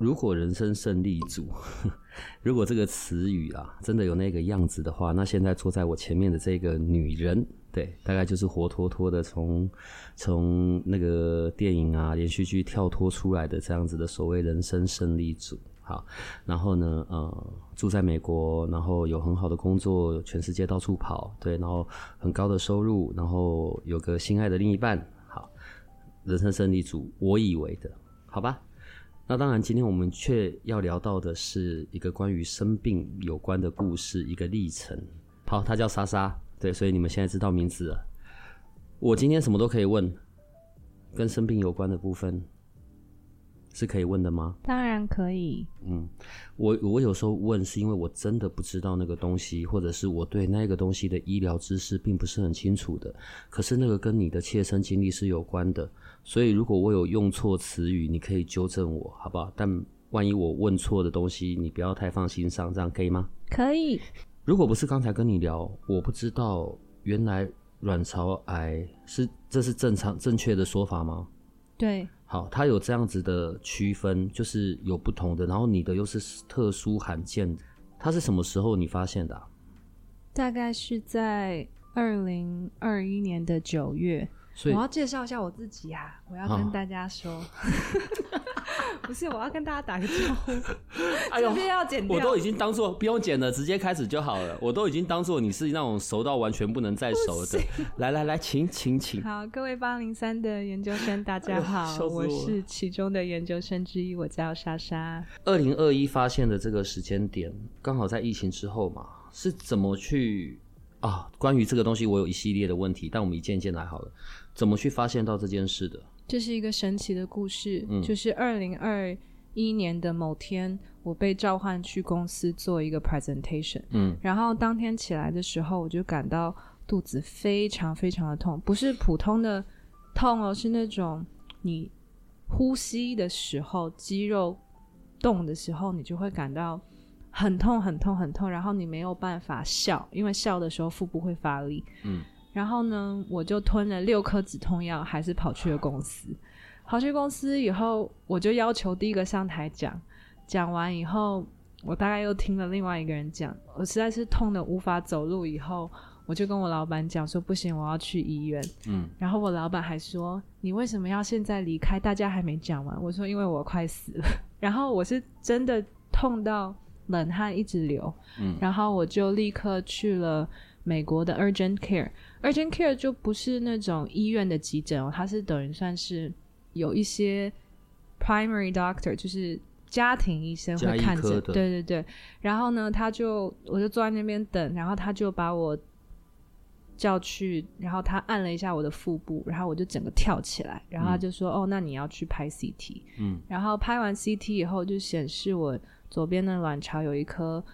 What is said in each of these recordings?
如果人生胜利组，如果这个词语啊真的有那个样子的话，那现在坐在我前面的这个女人，对，大概就是活脱脱的从从那个电影啊连续剧跳脱出来的这样子的所谓人生胜利组。好，然后呢，呃，住在美国，然后有很好的工作，全世界到处跑，对，然后很高的收入，然后有个心爱的另一半。好，人生胜利组，我以为的，好吧。那当然，今天我们却要聊到的是一个关于生病有关的故事，一个历程。好，他叫莎莎，对，所以你们现在知道名字了。我今天什么都可以问，跟生病有关的部分。是可以问的吗？当然可以。嗯，我我有时候问是因为我真的不知道那个东西，或者是我对那个东西的医疗知识并不是很清楚的。可是那个跟你的切身经历是有关的，所以如果我有用错词语，你可以纠正我，好不好？但万一我问错的东西，你不要太放心上，这样可以吗？可以。如果不是刚才跟你聊，我不知道原来卵巢癌是，这是正常正确的说法吗？对。好，它有这样子的区分，就是有不同的，然后你的又是特殊罕见的，它是什么时候你发现的啊？大概是在二零二一年的九月。所以我要介绍一下我自己啊，我要跟大家说。啊 不是，我要跟大家打个招呼。哎呦，要剪掉，我都已经当做不用剪了，直接开始就好了。我都已经当做你是那种熟到完全不能再熟的。来来来，请请请。好，各位八零三的研究生，大家好，哎、我，我是其中的研究生之一，我叫莎莎。二零二一发现的这个时间点，刚好在疫情之后嘛，是怎么去啊？关于这个东西，我有一系列的问题，但我们一件一件来好了。怎么去发现到这件事的？这是一个神奇的故事，嗯、就是二零二一年的某天，我被召唤去公司做一个 presentation，嗯，然后当天起来的时候，我就感到肚子非常非常的痛，不是普通的痛哦，是那种你呼吸的时候肌肉动的时候，你就会感到很痛很痛很痛，然后你没有办法笑，因为笑的时候腹部会发力，嗯。然后呢，我就吞了六颗止痛药，还是跑去了公司。跑去公司以后，我就要求第一个上台讲。讲完以后，我大概又听了另外一个人讲，我实在是痛得无法走路。以后，我就跟我老板讲说：“不行，我要去医院。”嗯。然后我老板还说：“你为什么要现在离开？大家还没讲完。”我说：“因为我快死了。”然后我是真的痛到冷汗一直流。嗯。然后我就立刻去了。美国的 urgent care，urgent care 就不是那种医院的急诊哦，它是等于算是有一些 primary doctor，就是家庭医生会看诊，对对对。然后呢，他就我就坐在那边等，然后他就把我叫去，然后他按了一下我的腹部，然后我就整个跳起来，然后他就说：“嗯、哦，那你要去拍 CT。”嗯，然后拍完 CT 以后，就显示我左边的卵巢有一颗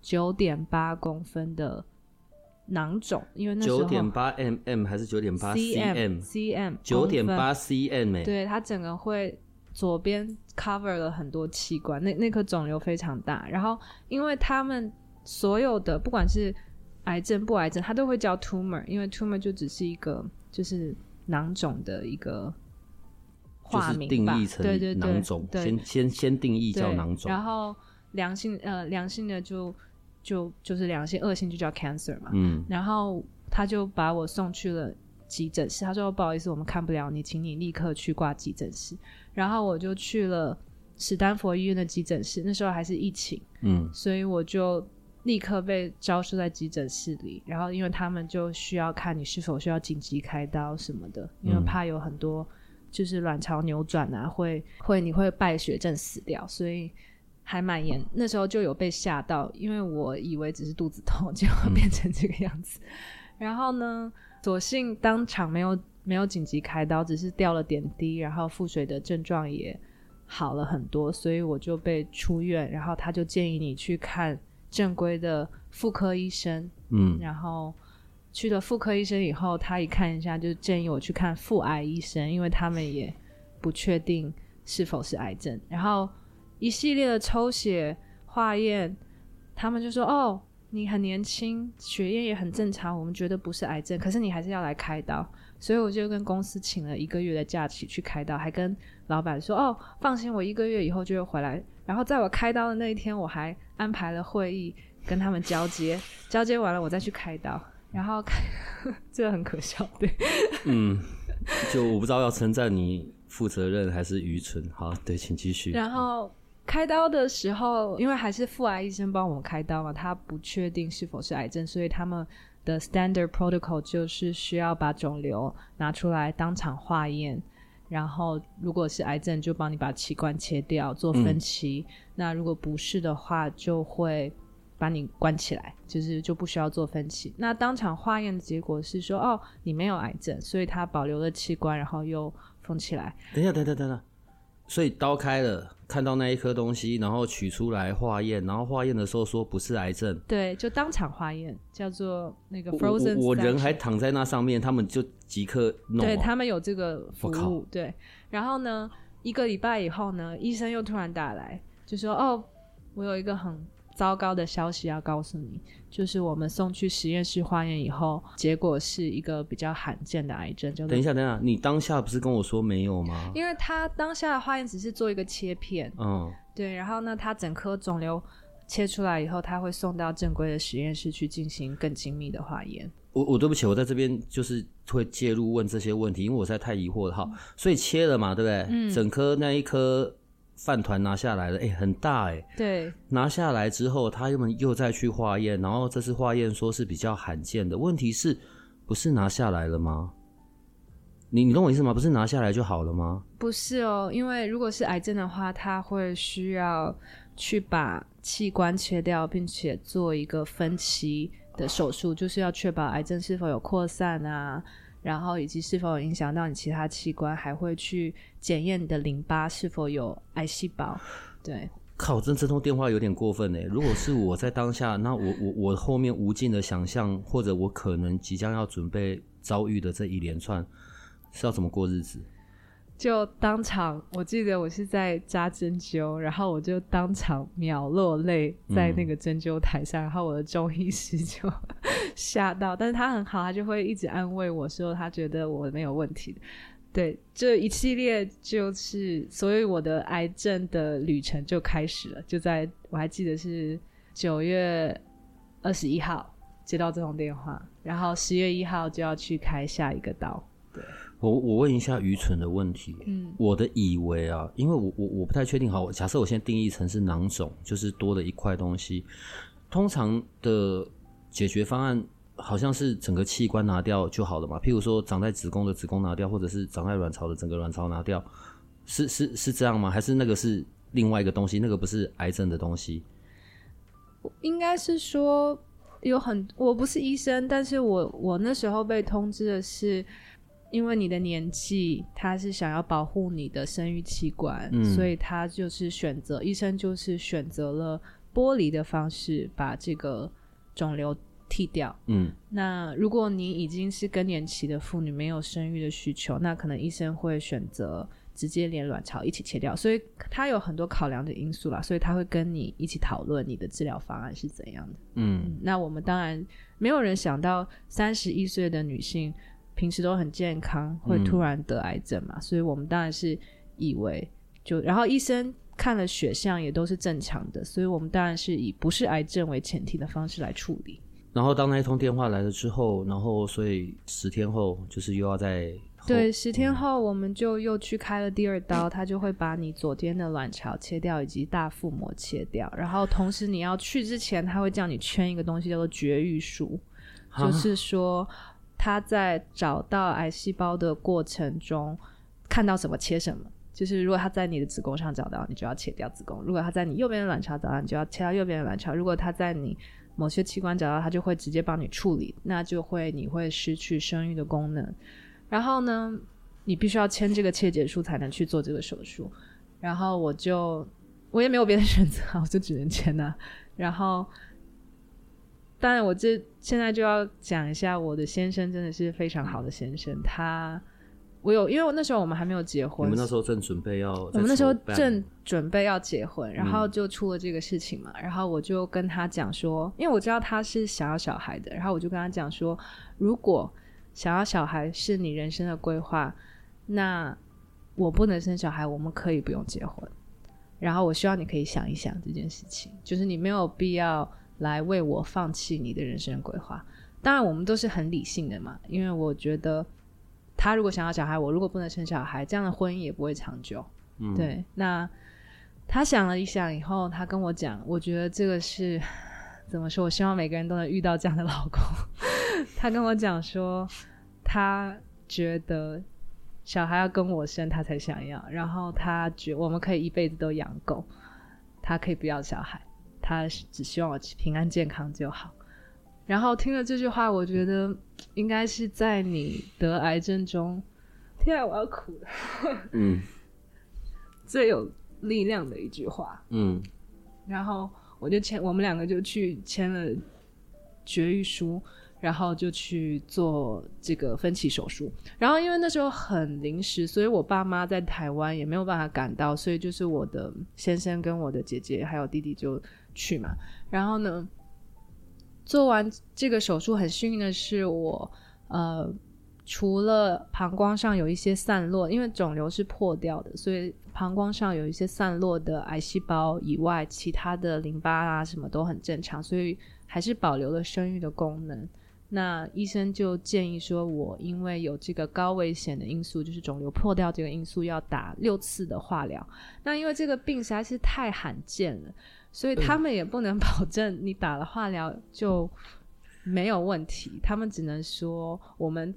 九点八公分的。囊肿，因为那时候九点八 mm 还是九点八 cm，cm 九点八 cm，欸，对，它整个会左边 cover 了很多器官，那那颗肿瘤非常大。然后，因为他们所有的不管是癌症不癌症，它都会叫 tumor，因为 tumor 就只是一个就是囊肿的一个化名吧，就是定义成囊肿，对对对，对，先先先定义叫囊肿，然后良性呃良性的就。就就是良性，恶性就叫 cancer 嘛。嗯，然后他就把我送去了急诊室。他说：“不好意思，我们看不了你，请你立刻去挂急诊室。”然后我就去了史丹佛医院的急诊室。那时候还是疫情，嗯，所以我就立刻被招收在急诊室里。然后因为他们就需要看你是否需要紧急开刀什么的，因为怕有很多就是卵巢扭转啊，会会你会败血症死掉，所以。还蛮严，那时候就有被吓到，因为我以为只是肚子痛，结果变成这个样子。嗯、然后呢，所幸当场没有没有紧急开刀，只是掉了点滴，然后腹水的症状也好了很多，所以我就被出院。然后他就建议你去看正规的妇科医生，嗯，然后去了妇科医生以后，他一看一下就建议我去看妇癌医生，因为他们也不确定是否是癌症。然后一系列的抽血化验，他们就说：“哦，你很年轻，血液也很正常，我们觉得不是癌症，可是你还是要来开刀。”所以我就跟公司请了一个月的假期去开刀，还跟老板说：“哦，放心，我一个月以后就会回来。”然后在我开刀的那一天，我还安排了会议跟他们交接，交接完了我再去开刀。然后开，这个很可笑，对。嗯，就我不知道要称赞你负责任还是愚蠢。好，对，请继续。然后开刀的时候，因为还是妇癌医生帮我们开刀嘛，他不确定是否是癌症，所以他们。的 standard protocol 就是需要把肿瘤拿出来当场化验，然后如果是癌症，就帮你把器官切掉做分期。嗯、那如果不是的话，就会把你关起来，就是就不需要做分期。那当场化验的结果是说，哦，你没有癌症，所以他保留了器官，然后又封起来。等一下，等等等等。所以刀开了，看到那一颗东西，然后取出来化验，然后化验的时候说不是癌症，对，就当场化验，叫做那个 frozen。我，我人还躺在那上面，他们就即刻弄。对，他们有这个服务，对。然后呢，一个礼拜以后呢，医生又突然打来，就说：“哦，我有一个很。”糟糕的消息要告诉你，就是我们送去实验室化验以后，结果是一个比较罕见的癌症。就等一下，等一下，你当下不是跟我说没有吗？因为他当下的化验只是做一个切片，嗯，对。然后呢，他整颗肿瘤切出来以后，他会送到正规的实验室去进行更精密的化验。我我对不起，我在这边就是会介入问这些问题，因为我实在太疑惑了哈。所以切了嘛，对不对？嗯，整颗那一颗。饭团拿下来了，哎、欸，很大哎、欸。对，拿下来之后，他又又再去化验，然后这次化验说是比较罕见的。问题是，不是拿下来了吗？你你懂我意思吗？不是拿下来就好了吗？不是哦，因为如果是癌症的话，他会需要去把器官切掉，并且做一个分期的手术，就是要确保癌症是否有扩散啊。然后以及是否影响到你其他器官，还会去检验你的淋巴是否有癌细胞。对，靠，这这通电话有点过分呢。如果是我在当下，那我我我后面无尽的想象，或者我可能即将要准备遭遇的这一连串，是要怎么过日子？就当场，我记得我是在扎针灸，然后我就当场秒落泪在那个针灸台上，然后我的中医师就吓到，但是他很好，他就会一直安慰我说他觉得我没有问题。对，这一系列就是，所以我的癌症的旅程就开始了。就在我还记得是九月二十一号接到这通电话，然后十月一号就要去开下一个刀。对。我我问一下愚蠢的问题，嗯，我的以为啊，因为我我我不太确定，好，假设我现在定义成是囊肿，就是多了一块东西，通常的解决方案好像是整个器官拿掉就好了嘛？譬如说长在子宫的子宫拿掉，或者是长在卵巢的整个卵巢拿掉，是是是这样吗？还是那个是另外一个东西？那个不是癌症的东西？应该是说有很，我不是医生，但是我我那时候被通知的是。因为你的年纪，他是想要保护你的生育器官，嗯，所以他就是选择，医生就是选择了剥离的方式把这个肿瘤剃掉。嗯，那如果你已经是更年期的妇女，没有生育的需求，那可能医生会选择直接连卵巢一起切掉。所以他有很多考量的因素啦，所以他会跟你一起讨论你的治疗方案是怎样的。嗯，嗯，那我们当然没有人想到三十一岁的女性。平时都很健康，会突然得癌症嘛？嗯、所以我们当然是以为就，然后医生看了血象也都是正常的，所以我们当然是以不是癌症为前提的方式来处理。然后当那一通电话来了之后，然后所以十天后就是又要再对，十天后我们就又去开了第二刀，嗯、他就会把你左边的卵巢切掉以及大腹膜切掉，然后同时你要去之前，他会叫你圈一个东西叫做绝育书，就是说。他在找到癌细胞的过程中，看到什么切什么。就是如果他在你的子宫上找到，你就要切掉子宫；如果他在你右边的卵巢找到，你就要切掉右边的卵巢；如果他在你某些器官找到，他就会直接帮你处理，那就会你会失去生育的功能。然后呢，你必须要签这个切结书才能去做这个手术。然后我就我也没有别的选择，我就只能签了。然后，当然我这现在就要讲一下，我的先生真的是非常好的先生，他。我有，因为我那时候我们还没有结婚。我们那时候正准备要，我们那时候正准备要结婚，然后就出了这个事情嘛。嗯、然后我就跟他讲说，因为我知道他是想要小孩的，然后我就跟他讲说，如果想要小孩是你人生的规划，那我不能生小孩，我们可以不用结婚。然后我希望你可以想一想这件事情，就是你没有必要来为我放弃你的人生规划。当然，我们都是很理性的嘛，因为我觉得。他如果想要小孩，我如果不能生小孩，这样的婚姻也不会长久。嗯，对。那他想了一想以后，他跟我讲，我觉得这个是怎么说？我希望每个人都能遇到这样的老公。他跟我讲说，他觉得小孩要跟我生，他才想要。然后他觉我们可以一辈子都养狗，他可以不要小孩，他只希望我平安健康就好。然后听了这句话，我觉得应该是在你得癌症中，天啊，我要哭了。嗯，最有力量的一句话。嗯，然后我就签，我们两个就去签了绝育书，然后就去做这个分期手术。然后因为那时候很临时，所以我爸妈在台湾也没有办法赶到，所以就是我的先生跟我的姐姐还有弟弟就去嘛。然后呢，做完这个手术，很幸运的是我，呃，除了膀胱上有一些散落，因为肿瘤是破掉的，所以膀胱上有一些散落的癌细胞以外，其他的淋巴啊什么都很正常，所以还是保留了生育的功能。那医生就建议说，我因为有这个高危险的因素，就是肿瘤破掉这个因素，要打六次的化疗。那因为这个病实在是太罕见了。所以他们也不能 保证你打了化疗就没有问题，他们只能说我们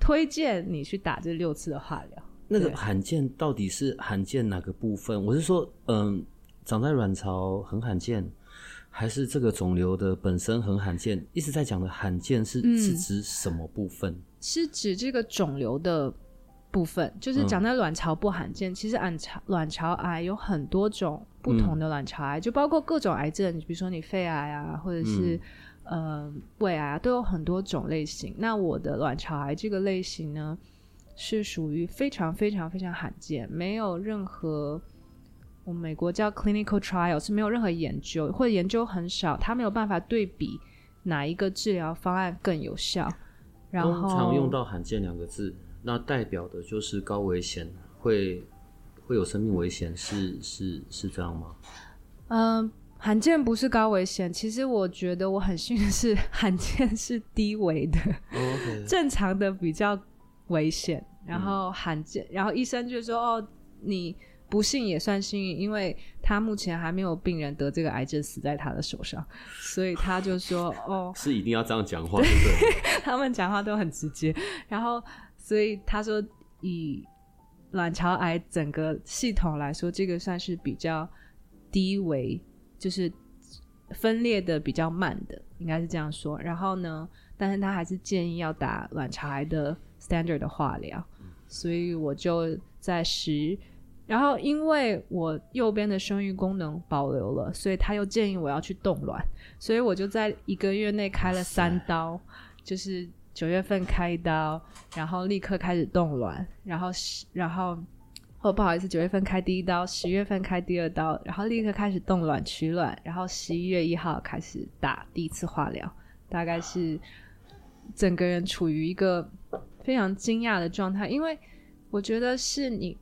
推荐你去打这六次的化疗。那个罕见到底是罕见哪个部分？我是说，嗯，长在卵巢很罕见，还是这个肿瘤的本身很罕见？一直在讲的罕见是是指什么部分？嗯，是指这个肿瘤的。部分就是长在卵巢不罕见，嗯、其实卵巢卵巢癌有很多种不同的卵巢癌，嗯、就包括各种癌症，比如说你肺癌啊，或者是、嗯、呃胃癌啊，都有很多种类型。那我的卵巢癌这个类型呢，是属于非常非常非常罕见，没有任何我们美国叫 clinical trial 是没有任何研究，或者研究很少，它没有办法对比哪一个治疗方案更有效。然后常用到罕见两个字。那代表的就是高危险，会会有生命危险，是是是这样吗？嗯、呃，罕见不是高危险，其实我觉得我很幸运是 罕见是低危的，oh, okay. 正常的比较危险，然后罕见，然后医生就说哦，你不幸也算幸运，因为他目前还没有病人得这个癌症死在他的手上，所以他就说哦，是一定要这样讲话对不对？他们讲话都很直接，然后。所以他说，以卵巢癌整个系统来说，这个算是比较低维，就是分裂的比较慢的，应该是这样说。然后呢，但是他还是建议要打卵巢癌的 standard 的化疗。所以我就在十，然后因为我右边的生育功能保留了，所以他又建议我要去冻卵，所以我就在一个月内开了三刀，就是。九月份开刀，然后立刻开始冻卵，然后十，然后哦不好意思，九月份开第一刀，十月份开第二刀，然后立刻开始冻卵取卵，然后十一月一号开始打第一次化疗，大概是整个人处于一个非常惊讶的状态，因为我觉得是你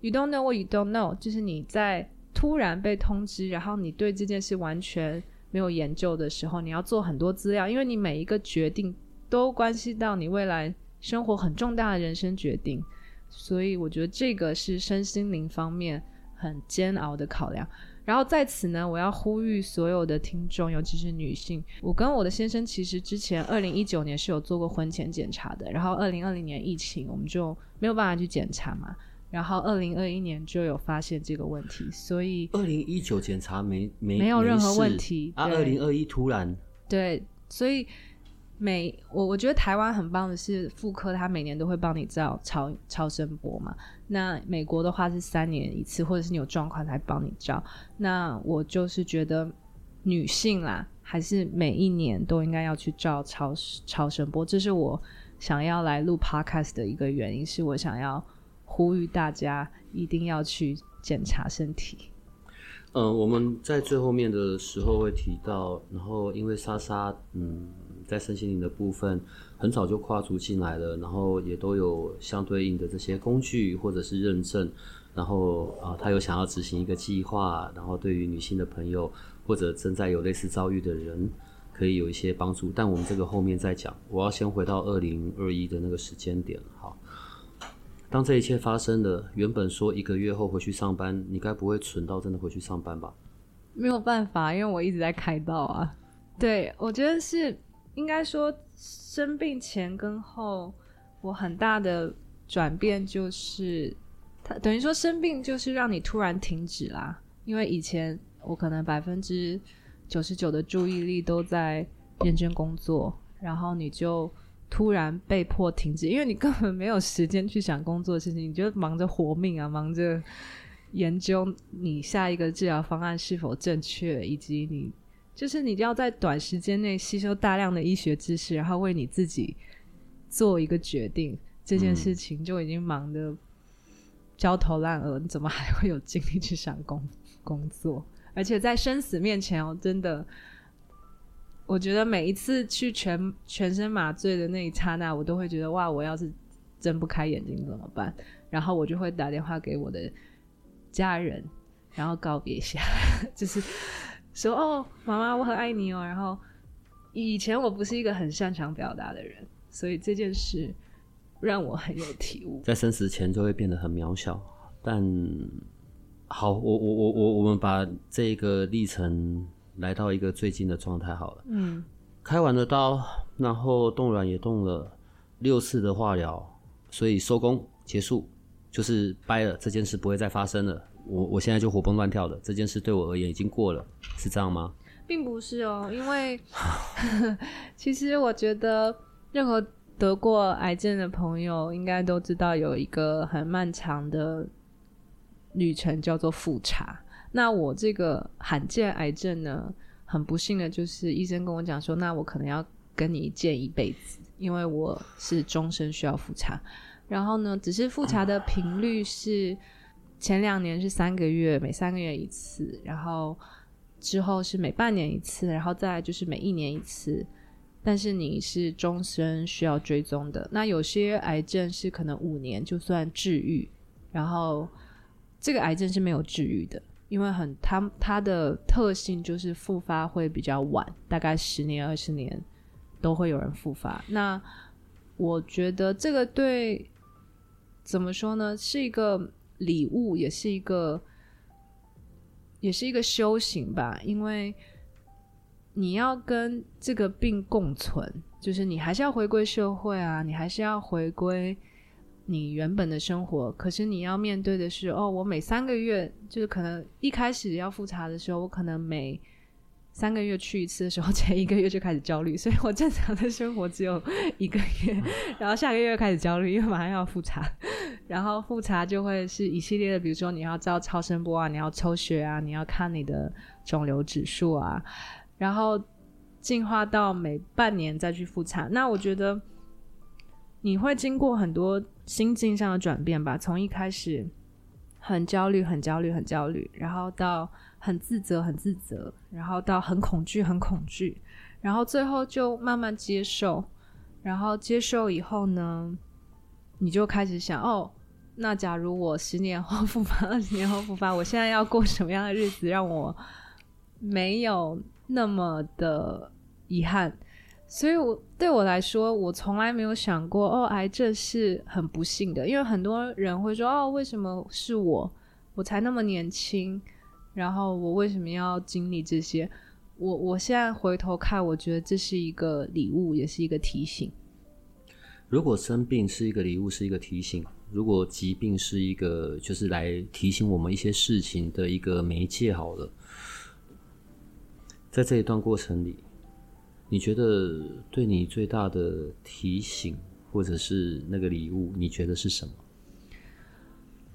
，you don't know what you don't know，就是你在突然被通知，然后你对这件事完全没有研究的时候，你要做很多资料，因为你每一个决定。都关系到你未来生活很重大的人生决定，所以我觉得这个是身心灵方面很煎熬的考量。然后在此呢，我要呼吁所有的听众，尤其是女性，我跟我的先生其实之前二零一九年是有做过婚前检查的，然后二零二零年疫情我们就没有办法去检查嘛，然后二零二一年就有发现这个问题，所以二零一九检查没没没有任何问题，啊，二零二一突然对，所以。每我我觉得台湾很棒的是妇科，它每年都会帮你照超超声波嘛。那美国的话是三年一次，或者是你有状况才帮你照。那我就是觉得女性啦，还是每一年都应该要去照超超声波。这是我想要来录 podcast 的一个原因，是我想要呼吁大家一定要去检查身体。嗯、我们在最后面的时候会提到，然后因为莎莎，嗯。在身心灵的部分，很早就跨足进来了，然后也都有相对应的这些工具或者是认证，然后啊，他有想要执行一个计划，然后对于女性的朋友或者正在有类似遭遇的人，可以有一些帮助。但我们这个后面再讲，我要先回到二零二一的那个时间点。好，当这一切发生了，原本说一个月后回去上班，你该不会蠢到真的回去上班吧？没有办法，因为我一直在开道啊。对，我觉得是。应该说，生病前跟后，我很大的转变就是，它等于说生病就是让你突然停止啦。因为以前我可能百分之九十九的注意力都在认真工作，然后你就突然被迫停止，因为你根本没有时间去想工作的事情，你就忙着活命啊，忙着研究你下一个治疗方案是否正确，以及你。就是你要在短时间内吸收大量的医学知识，然后为你自己做一个决定，这件事情就已经忙得焦头烂额，你怎么还会有精力去想工工作？而且在生死面前，哦真的，我觉得每一次去全全身麻醉的那一刹那，我都会觉得哇，我要是睁不开眼睛怎么办？然后我就会打电话给我的家人，然后告别一下，就是。说哦，妈妈，我很爱你哦。然后以前我不是一个很擅长表达的人，所以这件事让我很有体悟。在生死前就会变得很渺小。但好，我我我我我们把这个历程来到一个最近的状态好了。嗯，开完了刀，然后冻卵也冻了，六次的化疗，所以收工结束，就是掰了，这件事不会再发生了。我我现在就活蹦乱跳的这件事对我而言已经过了，是这样吗？并不是哦，因为 其实我觉得任何得过癌症的朋友应该都知道有一个很漫长的旅程叫做复查。那我这个罕见癌症呢，很不幸的就是医生跟我讲说，那我可能要跟你见一辈子，因为我是终身需要复查。然后呢，只是复查的频率是。前两年是三个月，每三个月一次，然后之后是每半年一次，然后再就是每一年一次。但是你是终身需要追踪的。那有些癌症是可能五年就算治愈，然后这个癌症是没有治愈的，因为很它它的特性就是复发会比较晚，大概十年二十年都会有人复发。那我觉得这个对怎么说呢？是一个。礼物也是一个，也是一个修行吧，因为你要跟这个病共存，就是你还是要回归社会啊，你还是要回归你原本的生活。可是你要面对的是，哦，我每三个月，就是可能一开始要复查的时候，我可能每三个月去一次的时候，前一个月就开始焦虑，所以我正常的生活只有一个月，然后下个月开始焦虑，因为马上要复查，然后复查就会是一系列的，比如说你要照超声波啊，你要抽血啊，你要看你的肿瘤指数啊，然后进化到每半年再去复查。那我觉得你会经过很多心境上的转变吧，从一开始很焦虑、很焦虑、很焦虑，然后到。很自责，很自责，然后到很恐惧，很恐惧，然后最后就慢慢接受，然后接受以后呢，你就开始想，哦，那假如我十年后复发，二十年后复发，我现在要过什么样的日子，让我没有那么的遗憾？所以我对我来说，我从来没有想过，哦，癌症是很不幸的，因为很多人会说，哦，为什么是我？我才那么年轻。然后我为什么要经历这些？我我现在回头看，我觉得这是一个礼物，也是一个提醒。如果生病是一个礼物，是一个提醒；如果疾病是一个，就是来提醒我们一些事情的一个媒介，好了。在这一段过程里，你觉得对你最大的提醒，或者是那个礼物，你觉得是什么？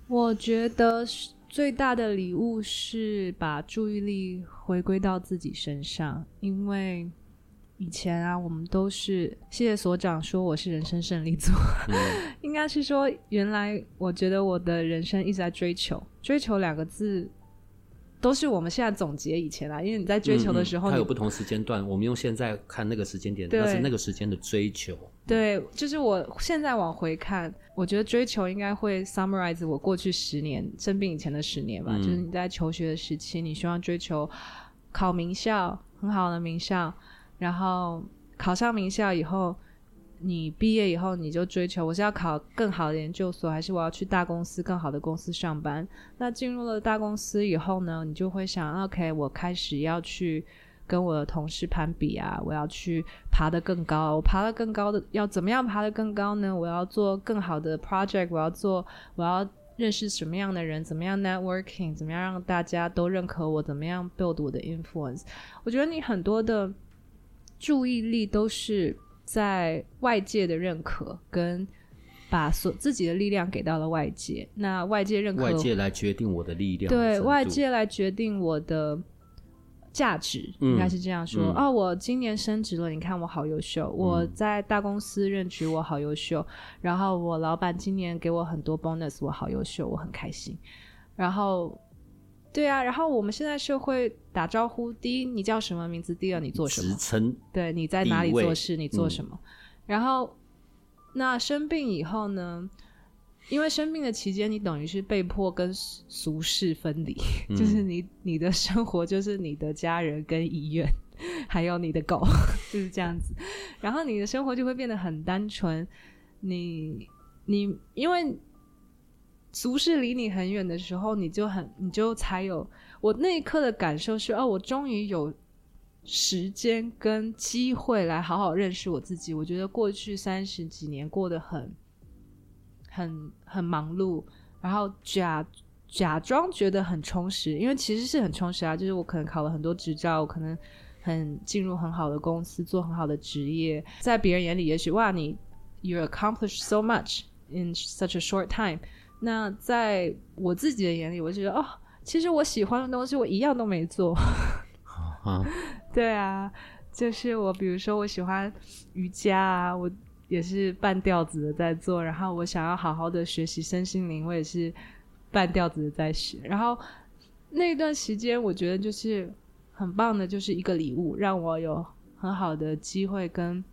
我觉得最大的礼物是把注意力回归到自己身上，因为以前啊，我们都是谢谢所长说我是人生胜利组，嗯、应该是说原来我觉得我的人生一直在追求，追求两个字。都是我们现在总结以前啦，因为你在追求的时候，它有不同时间段。我们用现在看那个时间点，那是那个时间的追求。对，就是我现在往回看，我觉得追求应该会 summarize 我过去十年生病以前的十年吧。嗯、就是你在求学的时期，你希望追求考名校，很好的名校，然后考上名校以后。你毕业以后，你就追求我是要考更好的研究所，还是我要去大公司更好的公司上班？那进入了大公司以后呢，你就会想，OK，我开始要去跟我的同事攀比啊，我要去爬得更高。我爬得更高的要怎么样爬得更高呢？我要做更好的 project，我要做，我要认识什么样的人？怎么样 networking？怎么样让大家都认可我？怎么样 build 我的 influence？我觉得你很多的注意力都是。在外界的认可，跟把所自己的力量给到了外界，那外界认可，外界来决定我的力量的，对，外界来决定我的价值，嗯、应该是这样说。嗯、哦，我今年升职了，你看我好优秀，嗯、我在大公司任职，我好优秀，然后我老板今年给我很多 bonus，我好优秀，我很开心，然后。对啊，然后我们现在社会打招呼，第一你叫什么名字？第二你做什么？职称。对，你在哪里做事？你做什么？嗯、然后那生病以后呢？因为生病的期间，你等于是被迫跟俗世分离，嗯、就是你你的生活就是你的家人跟医院，还有你的狗，就是这样子。然后你的生活就会变得很单纯。你你因为。俗世离你很远的时候，你就很，你就才有我那一刻的感受是，哦，我终于有时间跟机会来好好认识我自己。我觉得过去三十几年过得很、很、很忙碌，然后假假装觉得很充实，因为其实是很充实啊。就是我可能考了很多执照，我可能很进入很好的公司，做很好的职业，在别人眼里也许哇，你 you accomplished so much in such a short time。那在我自己的眼里，我觉得哦，其实我喜欢的东西我一样都没做。啊，对啊，就是我，比如说我喜欢瑜伽啊，我也是半吊子的在做。然后我想要好好的学习身心灵，我也是半吊子的在学。然后那段时间，我觉得就是很棒的，就是一个礼物，让我有很好的机会跟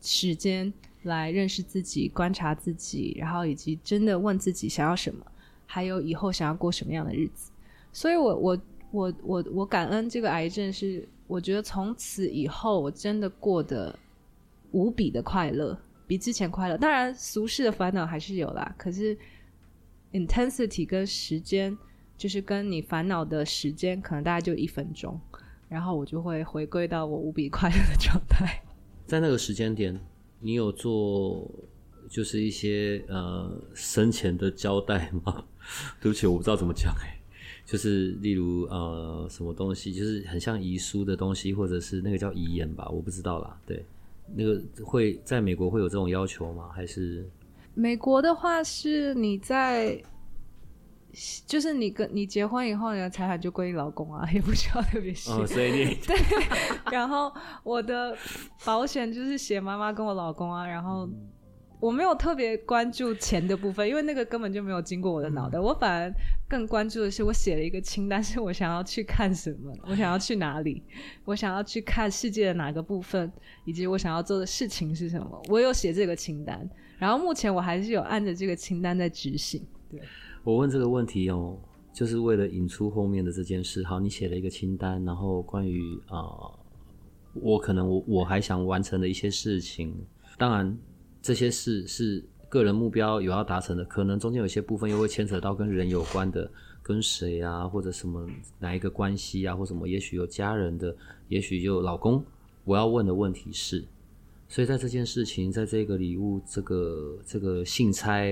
时间。来认识自己，观察自己，然后以及真的问自己想要什么，还有以后想要过什么样的日子。所以我，我我我我感恩这个癌症，是我觉得从此以后，我真的过得无比的快乐，比之前快乐。当然，俗世的烦恼还是有啦，可是 intensity 跟时间，就是跟你烦恼的时间，可能大概就一分钟，然后我就会回归到我无比快乐的状态。在那个时间点。你有做就是一些呃生前的交代吗？对不起，我不知道怎么讲哎。就是例如呃什么东西，就是很像遗书的东西，或者是那个叫遗言吧，我不知道啦。对，那个会在美国会有这种要求吗？还是美国的话是你在。就是你跟你结婚以后，你的财产就归你老公啊，也不需要特别写。哦，所以你对。然后我的保险就是写妈妈跟我老公啊，然后我没有特别关注钱的部分，因为那个根本就没有经过我的脑袋。嗯、我反而更关注的是，我写了一个清单，是我想要去看什么，我想要去哪里，我想要去看世界的哪个部分，以及我想要做的事情是什么。我有写这个清单，然后目前我还是有按着这个清单在执行。对。我问这个问题哦，就是为了引出后面的这件事。好，你写了一个清单，然后关于啊、我可能我我还想完成的一些事情。当然，这些事是个人目标有要达成的，可能中间有些部分又会牵扯到跟人有关的，跟谁啊，或者什么哪一个关系啊，或什么，也许有家人的，也许有老公。我要问的问题是，所以在这件事情，在这个礼物，这个这个信差。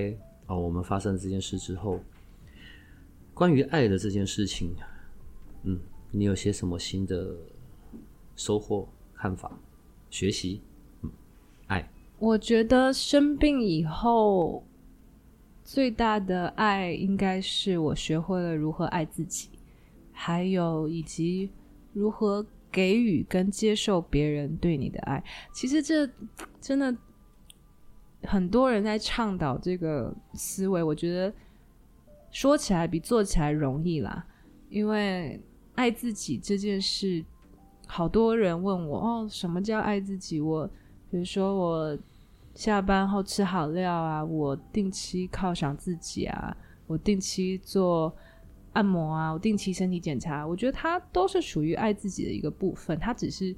哦，我们发生这件事之后，关于爱的这件事情，嗯，你有些什么新的收获、看法、学习，嗯，爱。我觉得生病以后最大的爱，应该是我学会了如何爱自己，还有以及如何给予跟接受别人对你的爱。其实这真的很多人在倡导这个思维，我觉得说起来比做起来容易啦，因为爱自己这件事，好多人问我哦，什么叫爱自己？我比如说我。下班后吃好料啊，我定期犒赏自己啊，我定期做按摩啊，我定期身体检查，我觉得它都是属于爱自己的一个部分，它只是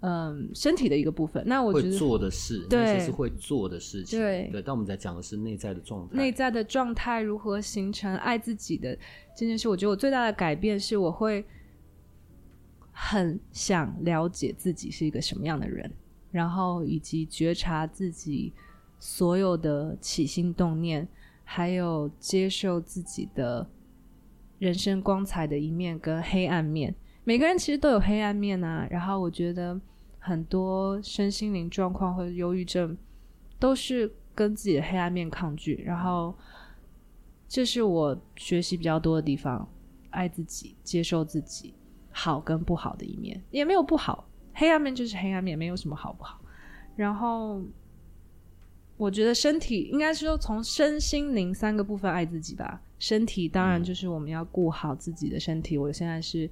嗯身体的一个部分。那我觉得会做的事，对，那些是会做的事情，对对。但我们在讲的是内在的状态，内在的状态如何形成爱自己的这件事，我觉得我最大的改变是我会很想了解自己是一个什么样的人。然后以及觉察自己所有的起心动念，还有接受自己的人生光彩的一面跟黑暗面。每个人其实都有黑暗面啊。然后我觉得很多身心灵状况或者忧郁症，都是跟自己的黑暗面抗拒。然后这是我学习比较多的地方：爱自己，接受自己好跟不好的一面，也没有不好。黑暗面就是黑暗面，没有什么好不好。然后，我觉得身体应该是说从身心灵三个部分爱自己吧。身体当然就是我们要顾好自己的身体。嗯、我现在是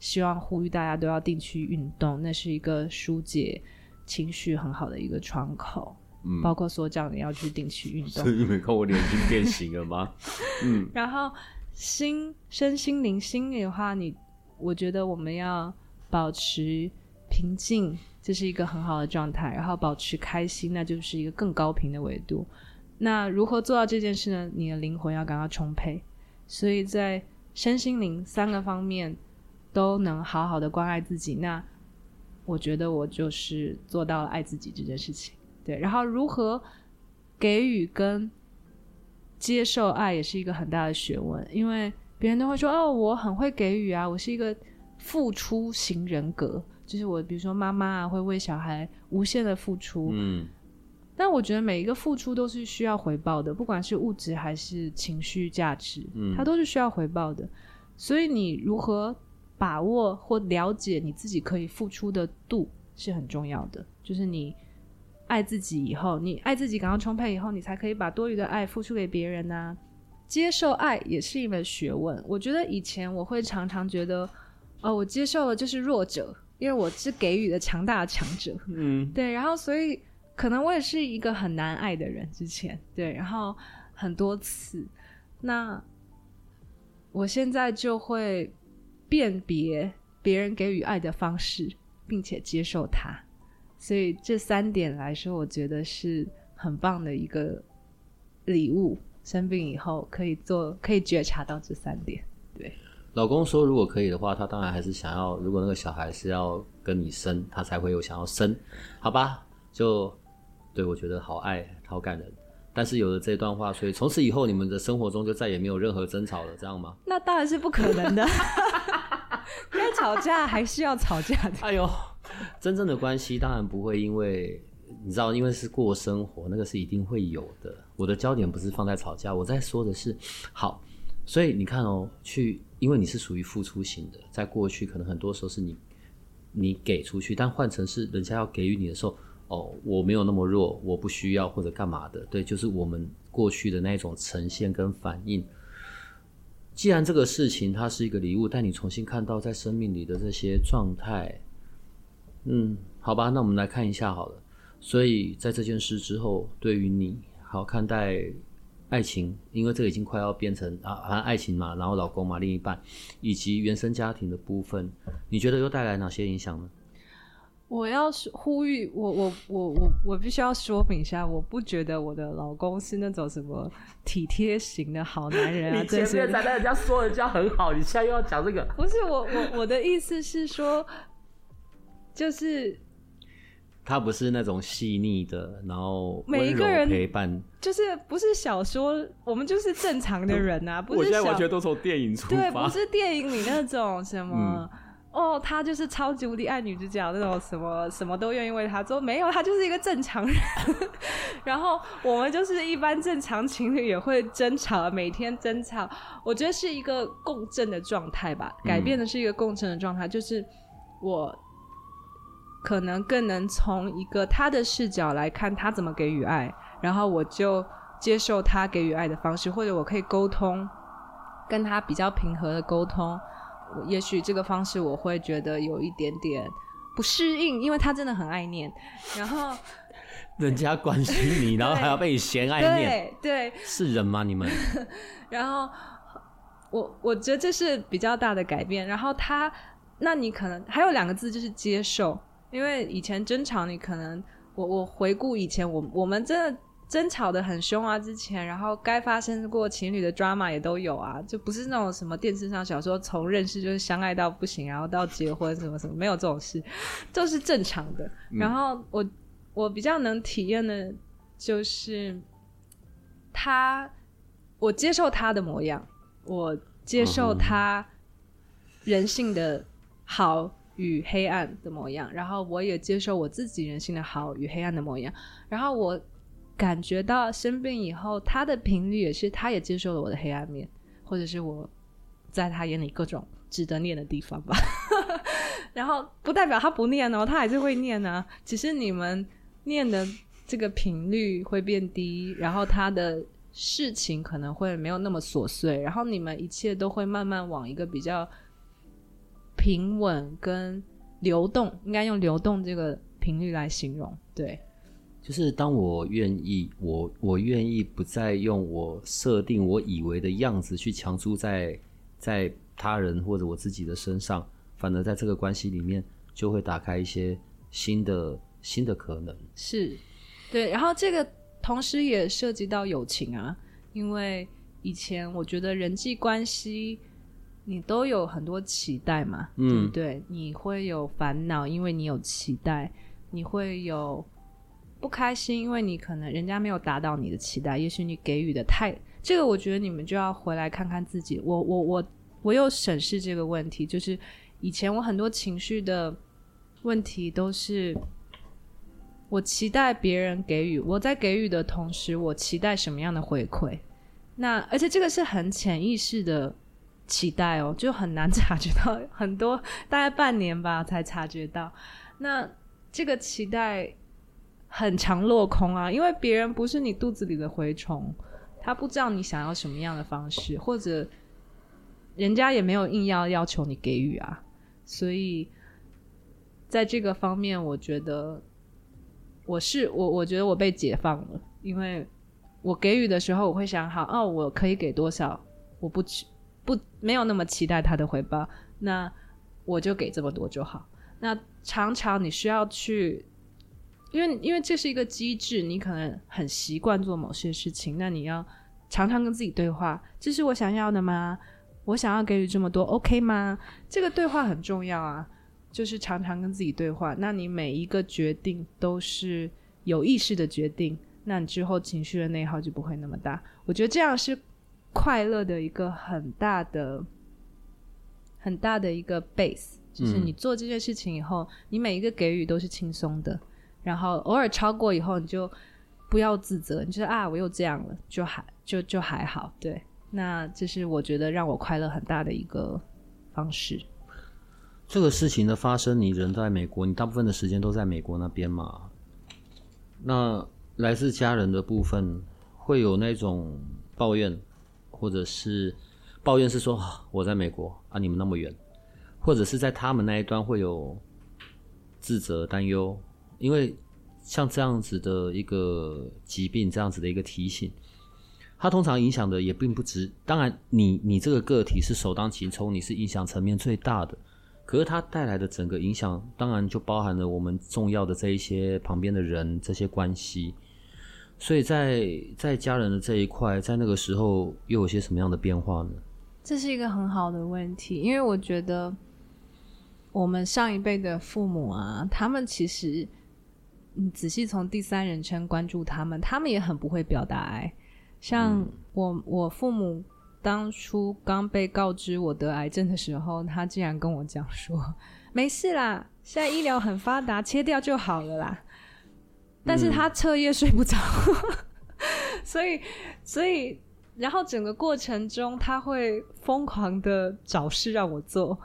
希望呼吁大家都要定期运动，那是一个疏解情绪很好的一个窗口。嗯，包括所长你要去定期运动。所以你没看我脸已经变形了吗？嗯。然后心身心灵心理的话，你我觉得我们要保持。平静，这是一个很好的状态。然后保持开心，那就是一个更高频的维度。那如何做到这件事呢？你的灵魂要感到充沛，所以在身心灵三个方面都能好好的关爱自己。那我觉得我就是做到了爱自己这件事情。对，然后如何给予跟接受爱，也是一个很大的学问。因为别人都会说：“哦，我很会给予啊，我是一个付出型人格。”就是我，比如说妈妈啊，会为小孩无限的付出，嗯，但我觉得每一个付出都是需要回报的，不管是物质还是情绪价值，嗯，它都是需要回报的。所以你如何把握或了解你自己可以付出的度是很重要的。就是你爱自己以后，你爱自己感到充沛以后，你才可以把多余的爱付出给别人呐、啊。接受爱也是一门学问。我觉得以前我会常常觉得，哦，我接受了就是弱者。因为我是给予的强大的强者，嗯，对，然后所以可能我也是一个很难爱的人，之前对，然后很多次，那我现在就会辨别别人给予爱的方式，并且接受它，所以这三点来说，我觉得是很棒的一个礼物。生病以后可以做，可以觉察到这三点，对。老公说：“如果可以的话，他当然还是想要。如果那个小孩是要跟你生，他才会有想要生，好吧？就对我觉得好爱，好感人。但是有了这段话，所以从此以后你们的生活中就再也没有任何争吵了，这样吗？那当然是不可能的。该吵架还是要吵架的。哎呦，真正的关系当然不会因为你知道，因为是过生活，那个是一定会有的。我的焦点不是放在吵架，我在说的是好。所以你看哦，去。”因为你是属于付出型的，在过去可能很多时候是你你给出去，但换成是人家要给予你的时候，哦，我没有那么弱，我不需要或者干嘛的，对，就是我们过去的那种呈现跟反应。既然这个事情它是一个礼物，但你重新看到在生命里的这些状态，嗯，好吧，那我们来看一下好了。所以在这件事之后，对于你好看待。爱情，因为这已经快要变成啊，反正爱情嘛，然后老公嘛，另一半，以及原生家庭的部分，你觉得又带来哪些影响呢？我要是呼吁我，我，我，我，我必须要说明一下，我不觉得我的老公是那种什么体贴型的好男人啊。你前面在跟人家说人家很好，你现在又要讲这个？不是我，我我的意思是说，就是。他不是那种细腻的，然后每一个人陪伴，就是不是小说，我们就是正常的人啊。不是，我现在完全都从电影出发，对，不是电影里那种什么，哦，他就是超级无敌爱女主角那种，什么什么都愿意为他做。没有，他就是一个正常人。然后我们就是一般正常情侣也会争吵，每天争吵。我觉得是一个共振的状态吧，改变的是一个共振的状态，嗯、就是我可能更能从一个他的视角来看他怎么给予爱，然后我就接受他给予爱的方式，或者我可以沟通，跟他比较平和的沟通。也许这个方式我会觉得有一点点不适应，因为他真的很爱念，然后 人家关心你，然后还要被你嫌爱念，对，对是人吗？你们？然后我我觉得这是比较大的改变。然后他，那你可能还有两个字就是接受，因为以前争吵，你可能我我回顾以前，我我们真的。争吵的很凶啊！之前，然后该发生过情侣的 drama 也都有啊，就不是那种什么电视上小说从认识就是相爱到不行，然后到结婚什么什么，没有这种事，都是正常的。然后我我比较能体验的，就是他，我接受他的模样，我接受他人性的好与黑暗的模样，然后我也接受我自己人性的好与黑暗的模样，然后我。感觉到生病以后，他的频率也是，他也接受了我的黑暗面，或者是我在他眼里各种值得念的地方吧。然后不代表他不念哦，他还是会念啊，只是你们念的这个频率会变低，然后他的事情可能会没有那么琐碎，然后你们一切都会慢慢往一个比较平稳跟流动，应该用流动这个频率来形容，对。就是当我愿意，我我愿意不再用我设定我以为的样子去强租在在他人或者我自己的身上，反而在这个关系里面就会打开一些新的新的可能。是，对。然后这个同时也涉及到友情啊，因为以前我觉得人际关系你都有很多期待嘛，嗯，对，你会有烦恼，因为你有期待，你会有。不开心，因为你可能人家没有达到你的期待，也许你给予的太……这个我觉得你们就要回来看看自己。我我我我有审视这个问题，就是以前我很多情绪的问题都是我期待别人给予，我在给予的同时，我期待什么样的回馈？那而且这个是很潜意识的期待哦，就很难 察觉到，很多大概半年吧才察觉到。那这个期待。很常落空啊，因为别人不是你肚子里的蛔虫，他不知道你想要什么样的方式，或者人家也没有硬要要求你给予啊，所以在这个方面，我觉得我是我，我觉得我被解放了，因为我给予的时候，我会想好哦，我可以给多少，我不期不没有那么期待他的回报，那我就给这么多就好。那常常你需要去。因为因为这是一个机制，你可能很习惯做某些事情，那你要常常跟自己对话：这是我想要的吗？我想要给予这么多，OK 吗？这个对话很重要啊，就是常常跟自己对话。那你每一个决定都是有意识的决定，那你之后情绪的内耗就不会那么大。我觉得这样是快乐的一个很大的、很大的一个 base，就是你做这件事情以后，嗯、你每一个给予都是轻松的。然后偶尔超过以后，你就不要自责，你就啊，我又这样了，就还就就还好，对。那这是我觉得让我快乐很大的一个方式。这个事情的发生，你人在美国，你大部分的时间都在美国那边嘛？那来自家人的部分会有那种抱怨，或者是抱怨是说我在美国啊，你们那么远，或者是在他们那一端会有自责、担忧。因为像这样子的一个疾病，这样子的一个提醒，它通常影响的也并不止。当然你，你你这个个体是首当其冲，你是影响层面最大的。可是它带来的整个影响，当然就包含了我们重要的这一些旁边的人，这些关系。所以在在家人的这一块，在那个时候又有些什么样的变化呢？这是一个很好的问题，因为我觉得我们上一辈的父母啊，他们其实。你仔细从第三人称关注他们，他们也很不会表达爱。像我，我父母当初刚被告知我得癌症的时候，他竟然跟我讲说：“ 没事啦，现在医疗很发达，切掉就好了啦。”但是他彻夜睡不着，嗯、所以，所以，然后整个过程中他会疯狂的找事让我做，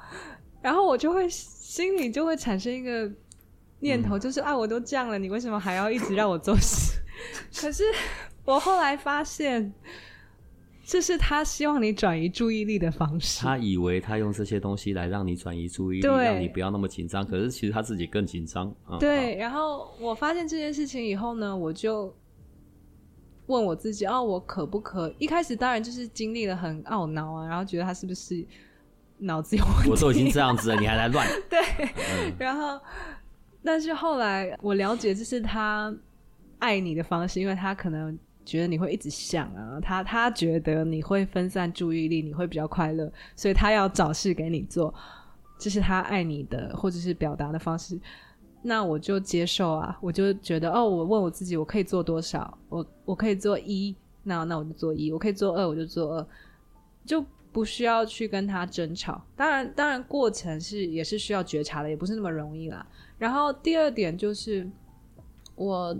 然后我就会心里就会产生一个念头，就是、嗯、啊，我都这样了，你为什么还要一直让我做事？可是我后来发现。这是他希望你转移注意力的方式。他以为他用这些东西来让你转移注意力，让你不要那么紧张。可是其实他自己更紧张。嗯、对，然后我发现这件事情以后呢，我就问我自己：哦，我可不可？一开始当然就是经历了很懊恼啊，然后觉得他是不是脑子有问题？我都已经这样子了，你还来乱？对。嗯、然后，但是后来我了解，这是他爱你的方式，因为他可能。觉得你会一直想啊，他他觉得你会分散注意力，你会比较快乐，所以他要找事给你做，这是他爱你的或者是表达的方式。那我就接受啊，我就觉得哦，我问我自己，我可以做多少？我我可以做一，那那我就做一；我可以做二，我就做二，就不需要去跟他争吵。当然，当然过程是也是需要觉察的，也不是那么容易啦。然后第二点就是我。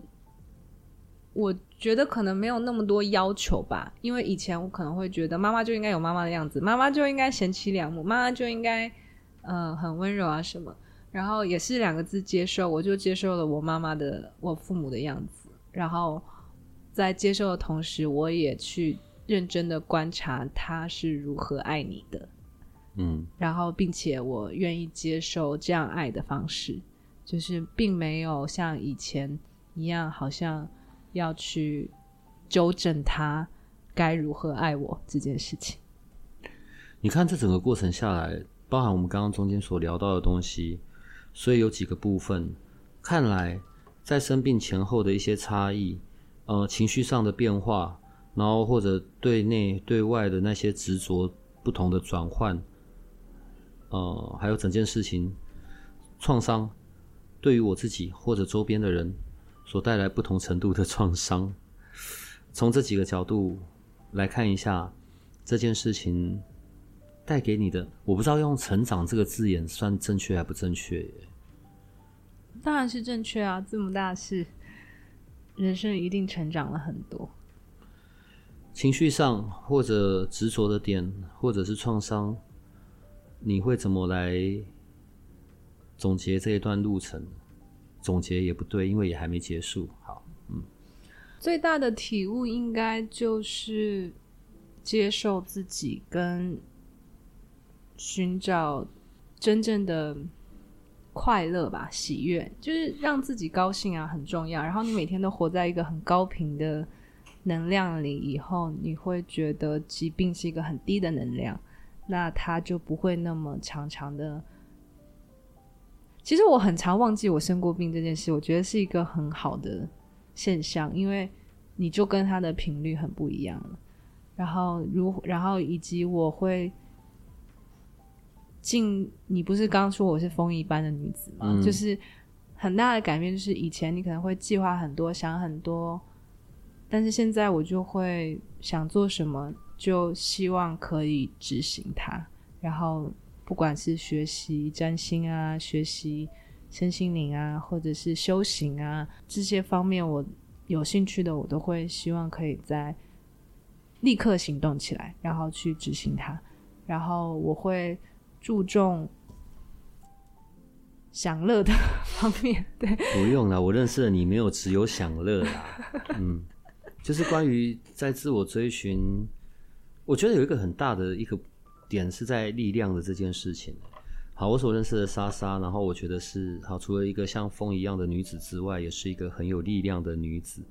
我觉得可能没有那么多要求吧，因为以前我可能会觉得妈妈就应该有妈妈的样子，妈妈就应该贤妻良母，妈妈就应该呃很温柔啊什么。然后也是两个字接受，我就接受了我妈妈的我父母的样子。然后在接受的同时，我也去认真的观察他是如何爱你的，嗯，然后并且我愿意接受这样爱的方式，就是并没有像以前一样好像。要去纠正他该如何爱我这件事情。你看，这整个过程下来，包含我们刚刚中间所聊到的东西，所以有几个部分，看来在生病前后的一些差异，呃，情绪上的变化，然后或者对内对外的那些执着不同的转换，呃，还有整件事情创伤，对于我自己或者周边的人。所带来不同程度的创伤，从这几个角度来看一下这件事情带给你的，我不知道用“成长”这个字眼算正确还不正确耶？当然是正确啊！这么大事，人生一定成长了很多。情绪上或者执着的点，或者是创伤，你会怎么来总结这一段路程？总结也不对，因为也还没结束。好，嗯，最大的体悟应该就是接受自己，跟寻找真正的快乐吧，喜悦，就是让自己高兴啊，很重要。然后你每天都活在一个很高频的能量里，以后你会觉得疾病是一个很低的能量，那它就不会那么长长的。其实我很常忘记我生过病这件事，我觉得是一个很好的现象，因为你就跟他的频率很不一样了。然后如然后以及我会进，你不是刚说我是风一般的女子吗？嗯。就是很大的改变，就是以前你可能会计划很多，想很多，但是现在我就会想做什么，就希望可以执行它，然后。不管是学习占星啊，学习身心灵啊，或者是修行啊，这些方面我有兴趣的，我都会希望可以在立刻行动起来，然后去执行它。然后我会注重享乐的方面。对，不用了，我认识的你没有只有享乐啦。嗯，就是关于在自我追寻，我觉得有一个很大的一个。点是在力量的这件事情。好，我所认识的莎莎，然后我觉得是好，除了一个像风一样的女子之外，也是一个很有力量的女子。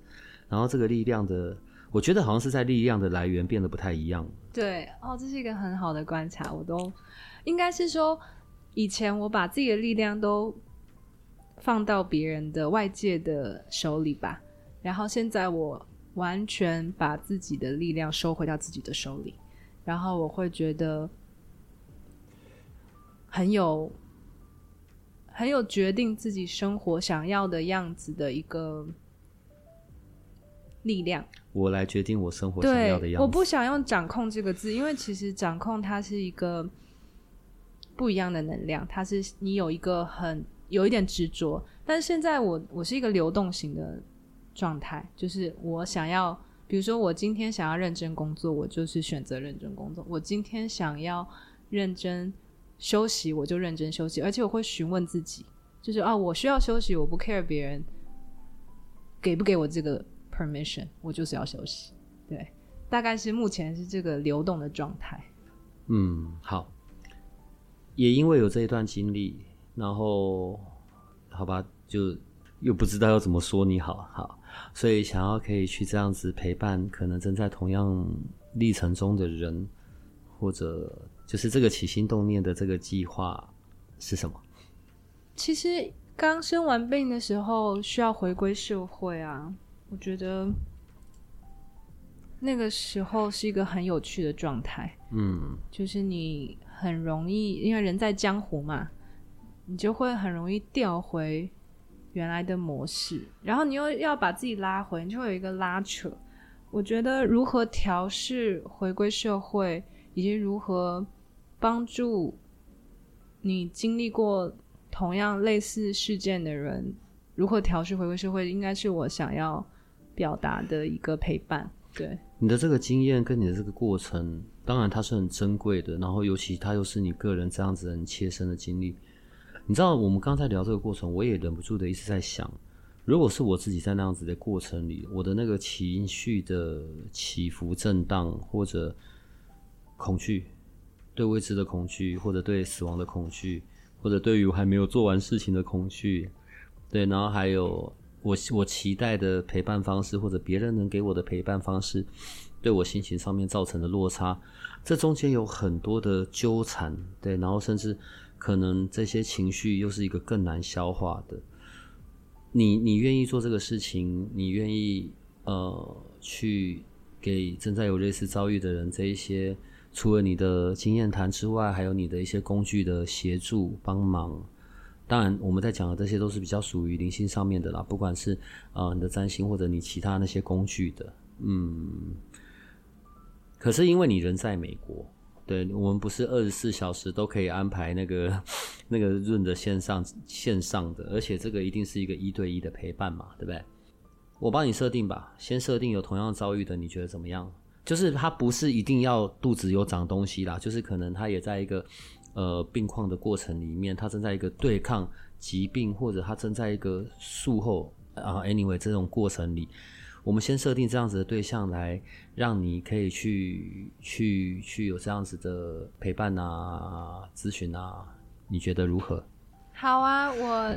然后这个力量的，我觉得好像是在力量的来源变得不太一样。对，哦，这是一个很好的观察。我都应该是说，以前我把自己的力量都放到别人的外界的手里吧，然后现在我完全把自己的力量收回到自己的手里。然后我会觉得很有很有决定自己生活想要的样子的一个力量。我来决定我生活想要的样子。我不想用“掌控”这个字，因为其实掌控它是一个不一样的能量，它是你有一个很有一点执着。但是现在我我是一个流动型的状态，就是我想要，比如说我今天想要认真工作，我就是选择认真工作；我今天想要认真休息，我就认真休息。而且我会询问自己，就是啊，我需要休息，我不 care 别人给不给我这个。permission，我就是要休息。对，大概是目前是这个流动的状态。嗯，好。也因为有这一段经历，然后好吧，就又不知道要怎么说你好，好，所以想要可以去这样子陪伴，可能正在同样历程中的人，或者就是这个起心动念的这个计划是什么？其实刚生完病的时候，需要回归社会啊。我觉得那个时候是一个很有趣的状态，嗯，就是你很容易，因为人在江湖嘛，你就会很容易掉回原来的模式，然后你又要把自己拉回，你就会有一个拉扯。我觉得如何调试回归社会，以及如何帮助你经历过同样类似事件的人，如何调试回归社会，应该是我想要。表达的一个陪伴，对你的这个经验跟你的这个过程，当然它是很珍贵的。然后尤其它又是你个人这样子很切身的经历。你知道，我们刚才聊这个过程，我也忍不住的一直在想，如果是我自己在那样子的过程里，我的那个情绪的起伏震荡，或者恐惧，对未知的恐惧，或者对死亡的恐惧，或者对于我还没有做完事情的恐惧，对，然后还有。我我期待的陪伴方式，或者别人能给我的陪伴方式，对我心情上面造成的落差，这中间有很多的纠缠，对，然后甚至可能这些情绪又是一个更难消化的。你你愿意做这个事情，你愿意呃去给正在有类似遭遇的人这一些，除了你的经验谈之外，还有你的一些工具的协助帮忙。当然，我们在讲的这些都是比较属于灵性上面的啦，不管是呃你的占星或者你其他那些工具的，嗯。可是因为你人在美国，对，我们不是二十四小时都可以安排那个那个润的线上线上的，而且这个一定是一个一对一的陪伴嘛，对不对？我帮你设定吧，先设定有同样遭遇的，你觉得怎么样？就是他不是一定要肚子有长东西啦，就是可能他也在一个。呃，病况的过程里面，他正在一个对抗疾病，或者他正在一个术后啊，anyway 这种过程里，我们先设定这样子的对象来，让你可以去去去有这样子的陪伴啊、咨询啊，你觉得如何？好啊，我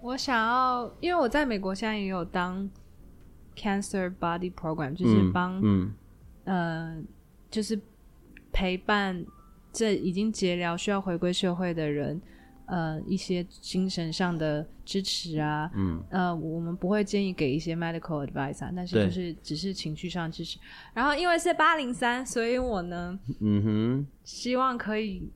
我想要，因为我在美国现在也有当 Cancer Body Program，就是帮嗯，嗯呃，就是陪伴。这已经结疗需要回归社会的人，呃，一些精神上的支持啊，嗯，呃，我们不会建议给一些 medical advice 啊，但是就是只是情绪上支持。然后因为是八零三，所以我呢，嗯哼，希望可以，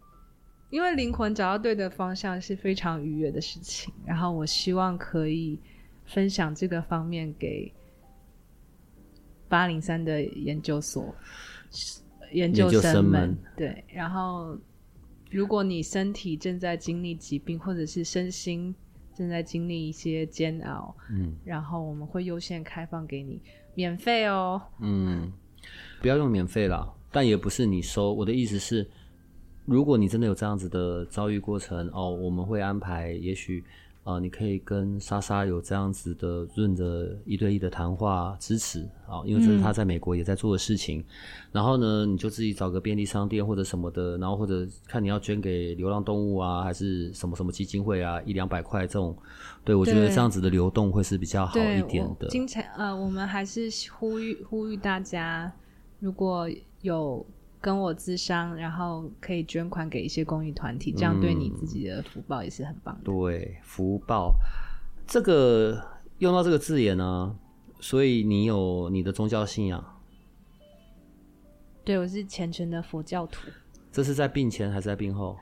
因为灵魂找到对的方向是非常愉悦的事情。然后我希望可以分享这个方面给八零三的研究所。研究生们，生们对，然后如果你身体正在经历疾病，或者是身心正在经历一些煎熬，嗯，然后我们会优先开放给你免费哦，嗯，不要用免费啦，但也不是你收。我的意思是，如果你真的有这样子的遭遇过程哦，我们会安排，也许。啊、呃，你可以跟莎莎有这样子的润的一对一的谈话支持啊，因为这是他在美国也在做的事情。嗯、然后呢，你就自己找个便利商店或者什么的，然后或者看你要捐给流浪动物啊，还是什么什么基金会啊，一两百块这种。对，我觉得这样子的流动会是比较好一点的。经常呃，我们还是呼吁呼吁大家，如果有。跟我咨商，然后可以捐款给一些公益团体，这样对你自己的福报也是很棒的。嗯、对，福报这个用到这个字眼呢，所以你有你的宗教信仰？对，我是虔诚的佛教徒。这是在病前还是在病后？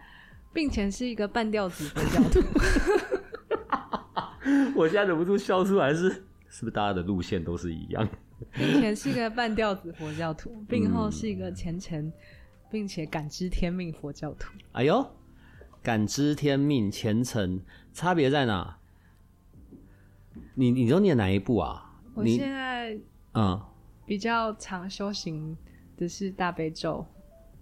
病前是一个半吊子佛教徒。我现在忍不住笑出来是，是是不是大家的路线都是一样？以前是一个半吊子佛教徒，病后是一个虔诚并且感知天命佛教徒。哎呦，感知天命虔诚差别在哪？你你都念哪一部啊？我现在嗯比较常修行的是大悲咒。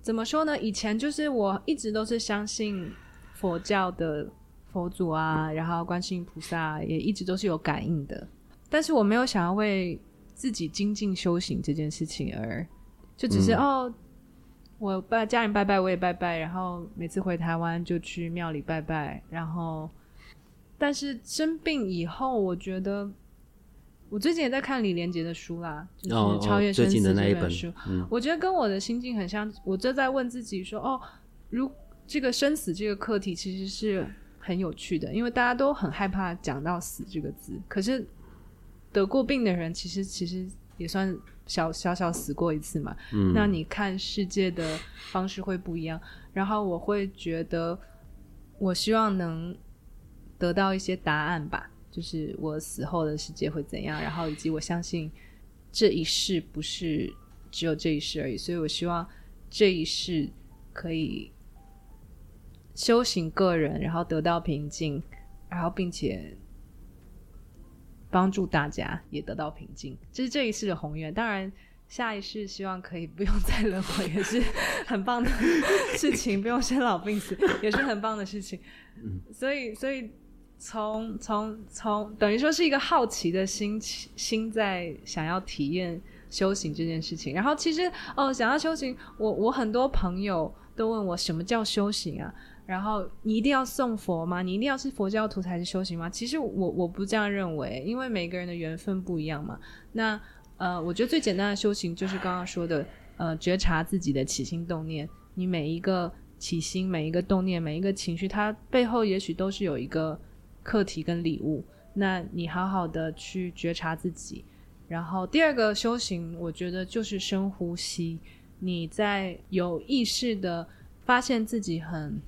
怎么说呢？以前就是我一直都是相信佛教的佛祖啊，然后观世音菩萨也一直都是有感应的，但是我没有想要为自己精进修行这件事情而，就只是、嗯、哦，我拜家人拜拜，我也拜拜，然后每次回台湾就去庙里拜拜，然后，但是生病以后，我觉得。我最近也在看李连杰的书啦，就是《超越生死》这本书。我觉得跟我的心境很像，我就在问自己说：哦，如这个生死这个课题其实是很有趣的，因为大家都很害怕讲到死这个字。可是得过病的人，其实其实也算小小小死过一次嘛。嗯。那你看世界的方式会不一样。然后我会觉得，我希望能得到一些答案吧。就是我死后的世界会怎样，然后以及我相信这一世不是只有这一世而已，所以我希望这一世可以修行个人，然后得到平静，然后并且帮助大家也得到平静，这是这一世的宏愿。当然，下一世希望可以不用再轮回，也是很棒的事情，不用生老病死也是很棒的事情。所以，所以。从从从等于说是一个好奇的心心在想要体验修行这件事情，然后其实哦，想要修行，我我很多朋友都问我什么叫修行啊？然后你一定要送佛吗？你一定要是佛教徒才是修行吗？其实我我不这样认为，因为每个人的缘分不一样嘛。那呃，我觉得最简单的修行就是刚刚说的，呃，觉察自己的起心动念，你每一个起心、每一个动念、每一个情绪，它背后也许都是有一个。课题跟礼物，那你好好的去觉察自己，然后第二个修行，我觉得就是深呼吸。你在有意识的发现自己很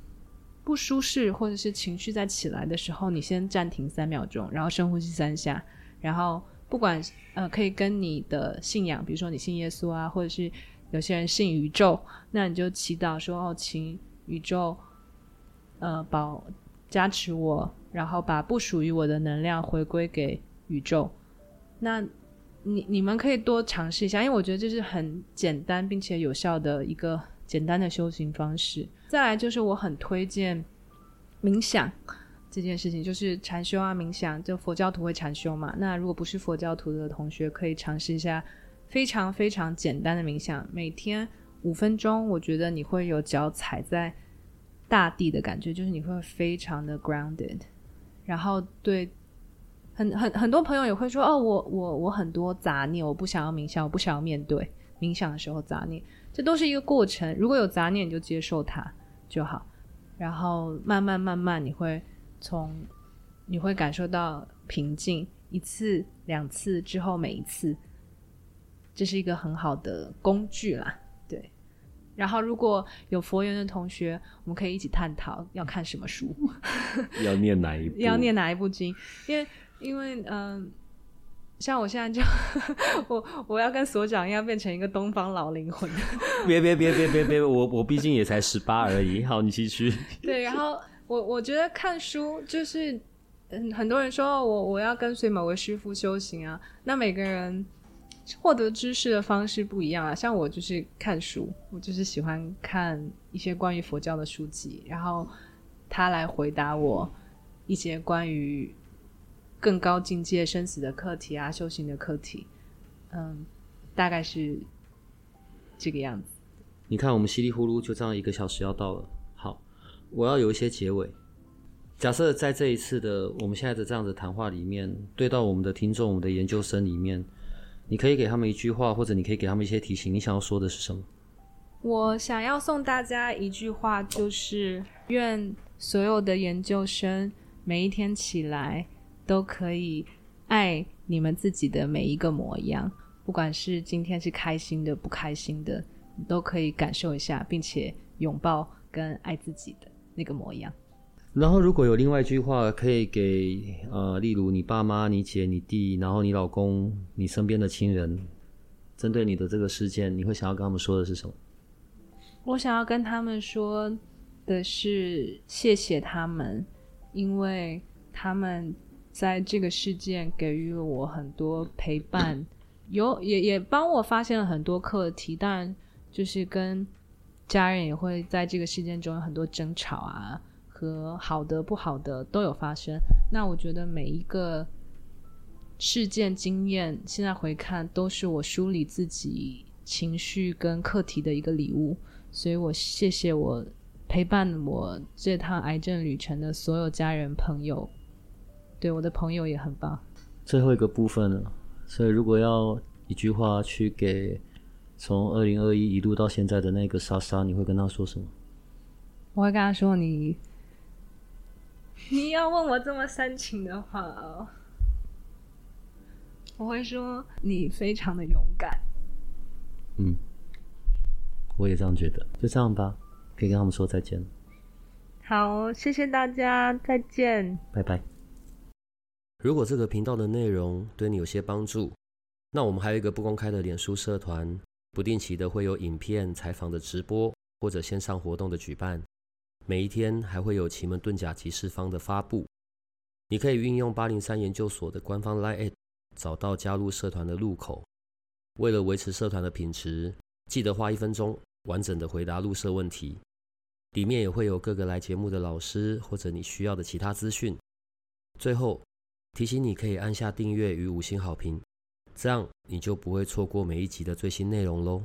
不舒适，或者是情绪在起来的时候，你先暂停三秒钟，然后深呼吸三下，然后不管呃可以跟你的信仰，比如说你信耶稣啊，或者是有些人信宇宙，那你就祈祷说哦，请宇宙呃保加持我。然后把不属于我的能量回归给宇宙。那你你们可以多尝试一下，因为我觉得这是很简单并且有效的一个简单的修行方式。再来就是我很推荐冥想这件事情，就是禅修啊，冥想，就佛教徒会禅修嘛。那如果不是佛教徒的同学，可以尝试一下非常非常简单的冥想，每天五分钟，我觉得你会有脚踩在大地的感觉，就是你会非常的 grounded。然后对，很很很多朋友也会说哦，我我我很多杂念，我不想要冥想，我不想要面对冥想的时候杂念，这都是一个过程。如果有杂念，你就接受它就好。然后慢慢慢慢，你会从你会感受到平静，一次两次之后，每一次，这是一个很好的工具啦。对然后，如果有佛缘的同学，我们可以一起探讨要看什么书，要念哪一部，要念哪一部经，因为因为嗯、呃，像我现在就我我要跟所长一样变成一个东方老灵魂，别别别别别别，我我毕竟也才十八而已。好，你继续。对，然后我我觉得看书就是，嗯，很多人说我我要跟随某位师傅修行啊，那每个人。获得知识的方式不一样啊，像我就是看书，我就是喜欢看一些关于佛教的书籍，然后他来回答我一些关于更高境界生死的课题啊，修行的课题，嗯，大概是这个样子。你看，我们稀里呼噜就这样一个小时要到了，好，我要有一些结尾。假设在这一次的我们现在的这样的谈话里面，对到我们的听众、我们的研究生里面。你可以给他们一句话，或者你可以给他们一些提醒。你想要说的是什么？我想要送大家一句话，就是愿所有的研究生每一天起来都可以爱你们自己的每一个模样，不管是今天是开心的、不开心的，都可以感受一下，并且拥抱跟爱自己的那个模样。然后如果有另外一句话可以给呃，例如你爸妈、你姐、你弟，然后你老公、你身边的亲人，针对你的这个事件，你会想要跟他们说的是什么？我想要跟他们说的是谢谢他们，因为他们在这个事件给予了我很多陪伴，有也也帮我发现了很多课题，但就是跟家人也会在这个事件中有很多争吵啊。和好的、不好的都有发生。那我觉得每一个事件经验，现在回看都是我梳理自己情绪跟课题的一个礼物。所以我谢谢我陪伴我这趟癌症旅程的所有家人朋友。对，我的朋友也很棒。最后一个部分了，所以如果要一句话去给从二零二一一路到现在的那个莎莎，你会跟她说什么？我会跟她说你。你要问我这么煽情的话哦，我会说你非常的勇敢。嗯，我也这样觉得。就这样吧，可以跟他们说再见。好，谢谢大家，再见，拜拜。如果这个频道的内容对你有些帮助，那我们还有一个不公开的脸书社团，不定期的会有影片、采访的直播或者线上活动的举办。每一天还会有奇门遁甲集市方的发布，你可以运用八零三研究所的官方 LINE@ 找到加入社团的入口。为了维持社团的品质，记得花一分钟完整的回答入社问题。里面也会有各个来节目的老师或者你需要的其他资讯。最后提醒你可以按下订阅与五星好评，这样你就不会错过每一集的最新内容喽。